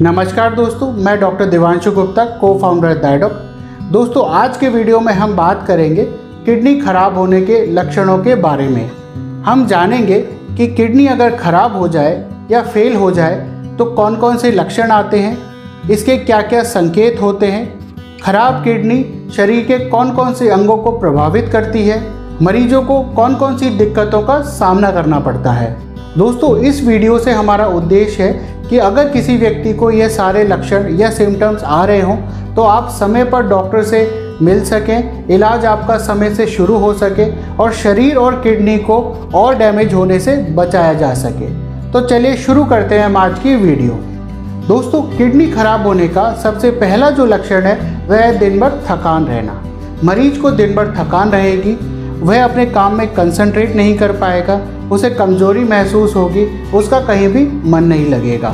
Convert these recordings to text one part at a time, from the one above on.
नमस्कार दोस्तों, मैं डॉक्टर दिवांशु गुप्ता को फाउंडर डायडॉक दोस्तों, आज के वीडियो में हम बात करेंगे किडनी खराब होने के लक्षणों के बारे में। हम जानेंगे कि किडनी अगर खराब हो जाए या फेल हो जाए तो कौन कौन से लक्षण आते हैं, इसके क्या क्या संकेत होते हैं, खराब किडनी शरीर के कौन कौन से अंगों को प्रभावित करती है, मरीजों को कौन कौन सी दिक्कतों का सामना करना पड़ता है। दोस्तों, इस वीडियो से हमारा उद्देश्य है कि अगर किसी व्यक्ति को ये सारे लक्षण या सिम्टम्स आ रहे हों तो आप समय पर डॉक्टर से मिल सकें, इलाज आपका समय से शुरू हो सके और शरीर और किडनी को और डैमेज होने से बचाया जा सके। तो चलिए शुरू करते हैं हम आज की वीडियो दोस्तों किडनी खराब होने का सबसे पहला जो लक्षण है, वह दिन भर थकान रहना। मरीज़ को दिन भर थकान रहेगी वह अपने काम में कंसंट्रेट नहीं कर पाएगा, उसे कमज़ोरी महसूस होगी, उसका कहीं भी मन नहीं लगेगा।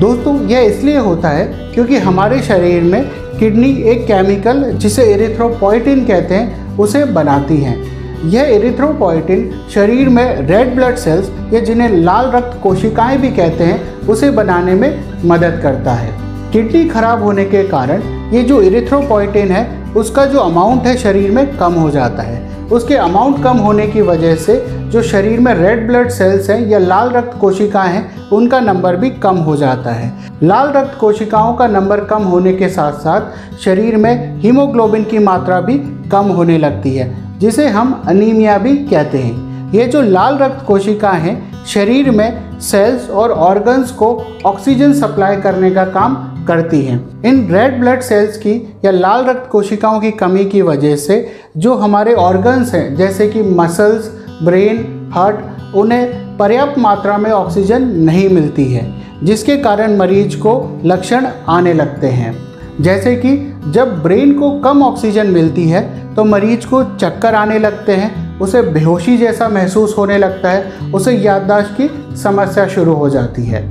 दोस्तों, यह इसलिए होता है क्योंकि हमारे शरीर में किडनी एक केमिकल जिसे एरिथ्रोपोइटिन कहते हैं, उसे बनाती हैं। यह एरिथ्रोपोइटिन शरीर में रेड ब्लड सेल्स या जिन्हें लाल रक्त कोशिकाएँ भी कहते हैं, उसे बनाने में मदद करता है। किडनी खराब होने के कारण ये जो इरिथ्रोपोइटिन है, उसका जो अमाउंट है शरीर में कम हो जाता है। उसके अमाउंट कम होने की वजह से जो शरीर में रेड ब्लड सेल्स हैं या लाल रक्त कोशिकाएँ हैं, उनका नंबर भी कम हो जाता है। लाल रक्त कोशिकाओं का नंबर कम होने के साथ साथ शरीर में हीमोग्लोबिन की मात्रा भी कम होने लगती है, जिसे हम अनीमिया भी कहते हैं। ये जो लाल रक्त कोशिकाएँ हैं, शरीर में सेल्स और ऑर्गन्स को ऑक्सीजन सप्लाई करने का काम करती हैं। इन रेड ब्लड सेल्स की या लाल रक्त कोशिकाओं की कमी की वजह से जो हमारे ऑर्गन्स हैं, जैसे कि मसल्स ब्रेन हार्ट उन्हें पर्याप्त मात्रा में ऑक्सीजन नहीं मिलती है, जिसके कारण मरीज़ को लक्षण आने लगते हैं। जैसे कि जब ब्रेन को कम ऑक्सीजन मिलती है तो मरीज़ को चक्कर आने लगते हैं, उसे बेहोशी जैसा महसूस होने लगता है, उसे याददाश्त की समस्या शुरू हो जाती है।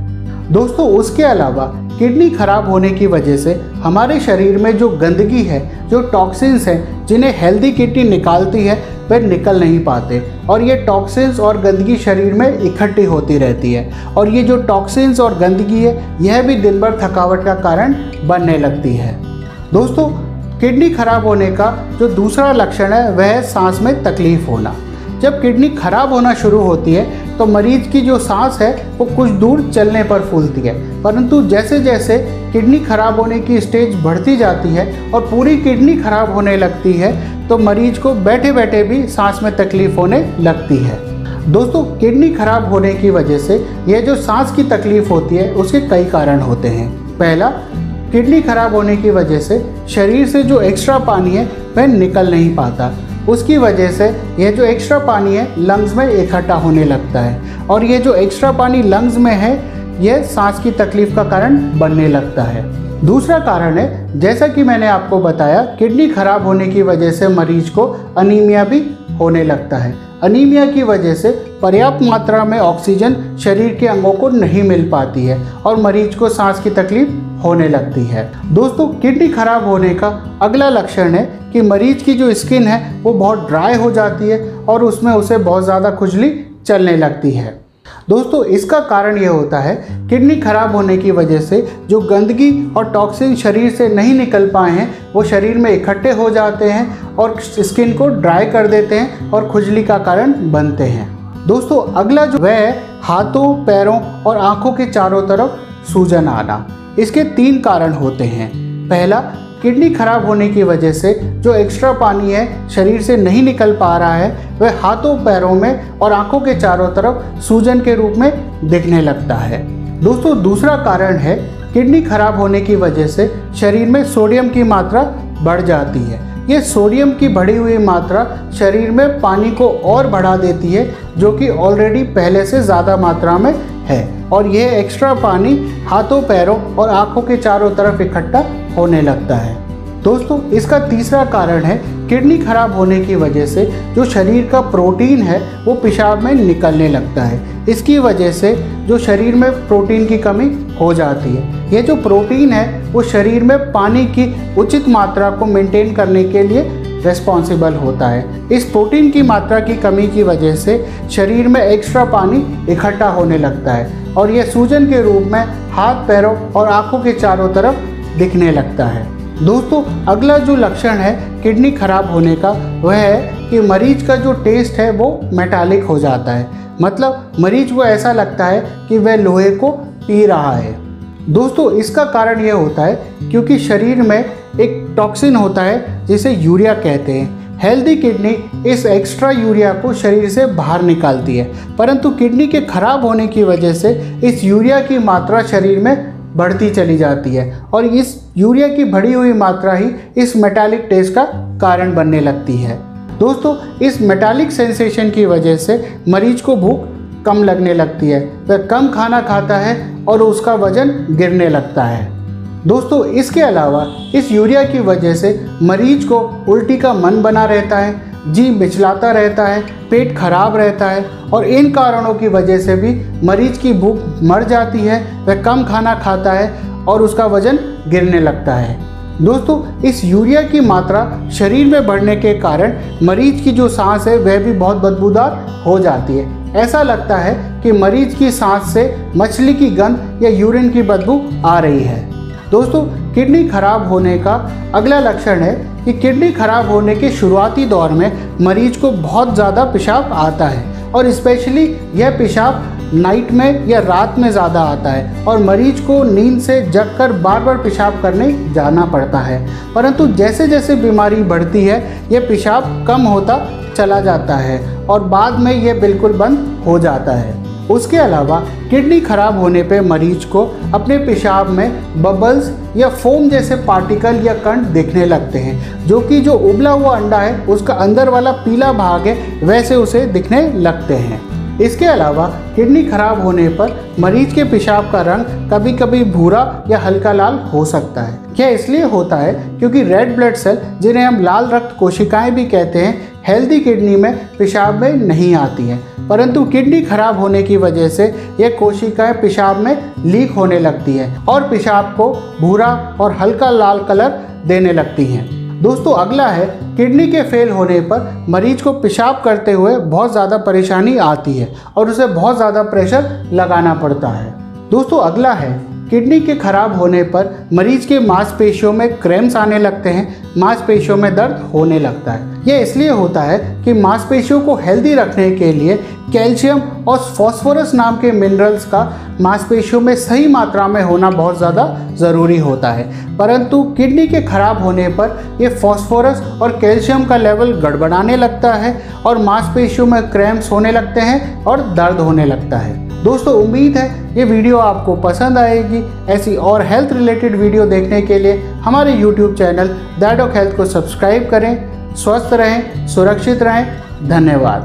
दोस्तों, उसके अलावा किडनी खराब होने की वजह से हमारे शरीर में जो गंदगी है, जो टॉक्सिन्स हैं, जिन्हें हेल्दी किडनी निकालती है, वे निकल नहीं पाते। और ये टॉक्सिन्स और गंदगी शरीर में इकट्ठी होती रहती है। और ये जो टॉक्सिन्स और गंदगी है, यह भी दिन भर थकावट का कारण बनने लगती है। दोस्तों, किडनी खराब होने का जो दूसरा लक्षण है, वह सांस में तकलीफ़ होना। जब किडनी खराब होना शुरू होती है तो मरीज़ की जो सांस है, वो कुछ दूर चलने पर फूलती है। परंतु जैसे जैसे किडनी खराब होने की स्टेज बढ़ती जाती है और पूरी किडनी खराब होने लगती है तो मरीज़ को बैठे बैठे भी सांस में तकलीफ़ होने लगती है। दोस्तों, किडनी खराब होने की वजह से यह जो सांस की तकलीफ़ होती है, उसके कई कारण होते हैं। पहला, किडनी खराब होने की वजह से शरीर से जो एक्स्ट्रा पानी है, वह निकल नहीं पाता। उसकी वजह से यह जो एक्स्ट्रा पानी है लंग्स में इकट्ठा होने लगता है। और ये जो एक्स्ट्रा पानी लंग्स में है यह सांस की तकलीफ़ का कारण बनने लगता है। दूसरा कारण है, जैसा कि मैंने आपको बताया, किडनी खराब होने की वजह से मरीज़ को अनीमिया भी होने लगता है। अनीमिया की वजह से पर्याप्त मात्रा में ऑक्सीजन शरीर के अंगों को नहीं मिल पाती है और मरीज़ को सांस की तकलीफ़ होने लगती है। दोस्तों, किडनी खराब होने का अगला लक्षण है कि मरीज़ की जो स्किन है, वो बहुत ड्राई हो जाती है और उसमें उसे बहुत ज़्यादा खुजली चलने लगती है। दोस्तों, इसका कारण यह होता है, किडनी खराब होने की वजह से जो गंदगी और टॉक्सिन शरीर से नहीं निकल पाए हैं, वो शरीर में इकट्ठे हो जाते हैं और स्किन को ड्राई कर देते हैं और खुजली का कारण बनते हैं। दोस्तों, अगला जो वह है, हाथों, पैरों और आँखों के चारों तरफ़ सूजन आना। इसके तीन कारण होते हैं। पहला किडनी खराब होने की वजह से जो एक्स्ट्रा पानी है, शरीर से नहीं निकल पा रहा है, वह हाथों, पैरों में और आँखों के चारों तरफ़ सूजन के रूप में दिखने लगता है। दोस्तों, दूसरा कारण है, किडनी खराब होने की वजह से शरीर में सोडियम की मात्रा बढ़ जाती है। ये सोडियम की बढ़ी हुई मात्रा शरीर में पानी को और बढ़ा देती है, जो कि ऑलरेडी पहले से ज़्यादा मात्रा में है। और यह एक्स्ट्रा पानी हाथों, पैरों और आँखों के चारों तरफ़ इकट्ठा होने लगता है। दोस्तों, इसका तीसरा कारण है किडनी खराब होने की वजह से जो शरीर का प्रोटीन है, वो पेशाब में निकलने लगता है। इसकी वजह से जो शरीर में प्रोटीन की कमी हो जाती है। ये जो प्रोटीन है, वो शरीर में पानी की उचित मात्रा को मेंटेन करने के लिए रेस्पॉन्सिबल होता है। इस प्रोटीन की मात्रा की कमी की वजह से शरीर में एक्स्ट्रा पानी इकट्ठा होने लगता है और यह सूजन के रूप में हाथ, पैरों और आँखों के चारों तरफ़ दिखने लगता है। दोस्तों, अगला जो लक्षण है किडनी खराब होने का, वह है कि मरीज़ का जो टेस्ट है वो मेटालिक हो जाता है। मतलब मरीज़ को ऐसा लगता है कि वह लोहे को पी रहा है। दोस्तों, इसका कारण यह होता है क्योंकि शरीर में एक टॉक्सिन होता है, जिसे यूरिया कहते हैं। हेल्दी किडनी इस एक्स्ट्रा यूरिया को शरीर से बाहर निकालती है, परंतु किडनी के खराब होने की वजह से इस यूरिया की मात्रा शरीर में बढ़ती चली जाती है और इस यूरिया की बढ़ी हुई मात्रा ही इस मेटालिक टेस्ट का कारण बनने लगती है। दोस्तों, इस मेटालिक सेंसेशन की वजह से मरीज़ को भूख कम लगने लगती है। वह तो कम खाना खाता है और उसका वज़न गिरने लगता है। दोस्तों, इसके अलावा इस यूरिया की वजह से मरीज़ को उल्टी का मन बना रहता है, जी मिचलाता रहता है, पेट खराब रहता है और इन कारणों की वजह से भी मरीज़ की भूख मर जाती है, वह कम खाना खाता है और उसका वज़न गिरने लगता है। दोस्तों, इस यूरिया की मात्रा शरीर में बढ़ने के कारण मरीज़ की जो सांस है, वह भी बहुत बदबूदार हो जाती है। ऐसा लगता है कि मरीज़ की सांस से मछली की गंध या यूरिन की बदबू आ रही है। दोस्तों, किडनी खराब होने का अगला लक्षण है कि किडनी खराब होने के शुरुआती दौर में मरीज़ को बहुत ज़्यादा पेशाब आता है और स्पेशली यह पेशाब नाइट में या रात में ज़्यादा आता है और मरीज़ को नींद से जग कर बार बार पेशाब करने जाना पड़ता है। परंतु जैसे जैसे बीमारी बढ़ती है, यह पेशाब कम होता चला जाता है और बाद में यह बिल्कुल बंद हो जाता है। उसके अलावा किडनी खराब होने पर मरीज़ को अपने पेशाब में बबल्स या फोम जैसे पार्टिकल या कंट देखने लगते हैं, जो कि जो उबला हुआ अंडा है, उसका अंदर वाला पीला भाग है, वैसे उसे दिखने लगते हैं। इसके अलावा किडनी खराब होने पर मरीज़ के पेशाब का रंग कभी कभी भूरा या हल्का लाल हो सकता है। यह इसलिए होता है क्योंकि रेड ब्लड सेल जिन्हें हम लाल रक्त कोशिकाएँ भी कहते हैं हेल्दी किडनी में पेशाब में नहीं आती हैं। परंतु किडनी खराब होने की वजह से यह कोशिकाएँ पेशाब में लीक होने लगती है और पेशाब को भूरा और हल्का लाल कलर देने लगती हैं। दोस्तों, अगला है, किडनी के फेल होने पर मरीज़ को पेशाब करते हुए बहुत ज़्यादा परेशानी आती है और उसे बहुत ज़्यादा प्रेशर लगाना पड़ता है। दोस्तों, अगला है किडनी के खराब होने पर मरीज़ के मांसपेशियों में क्रैम्स आने लगते हैं, मांसपेशियों में दर्द होने लगता है। यह इसलिए होता है कि मांसपेशियों को हेल्दी रखने के लिए कैल्शियम और फॉस्फोरस नाम के मिनरल्स का मांसपेशियों में सही मात्रा में होना बहुत ज़्यादा ज़रूरी होता है। परंतु किडनी के खराब होने पर यह फॉस्फोरस और कैल्शियम का लेवल गड़बड़ाने लगता है और मांसपेशियों में क्रैम्प्स होने लगते हैं और दर्द होने लगता है। दोस्तों, उम्मीद है ये वीडियो आपको पसंद आएगी। ऐसी और हेल्थ रिलेटेड वीडियो देखने के लिए हमारे YouTube channel that of health को सब्सक्राइब करें, स्वस्थ रहें, सुरक्षित रहें। धन्यवाद।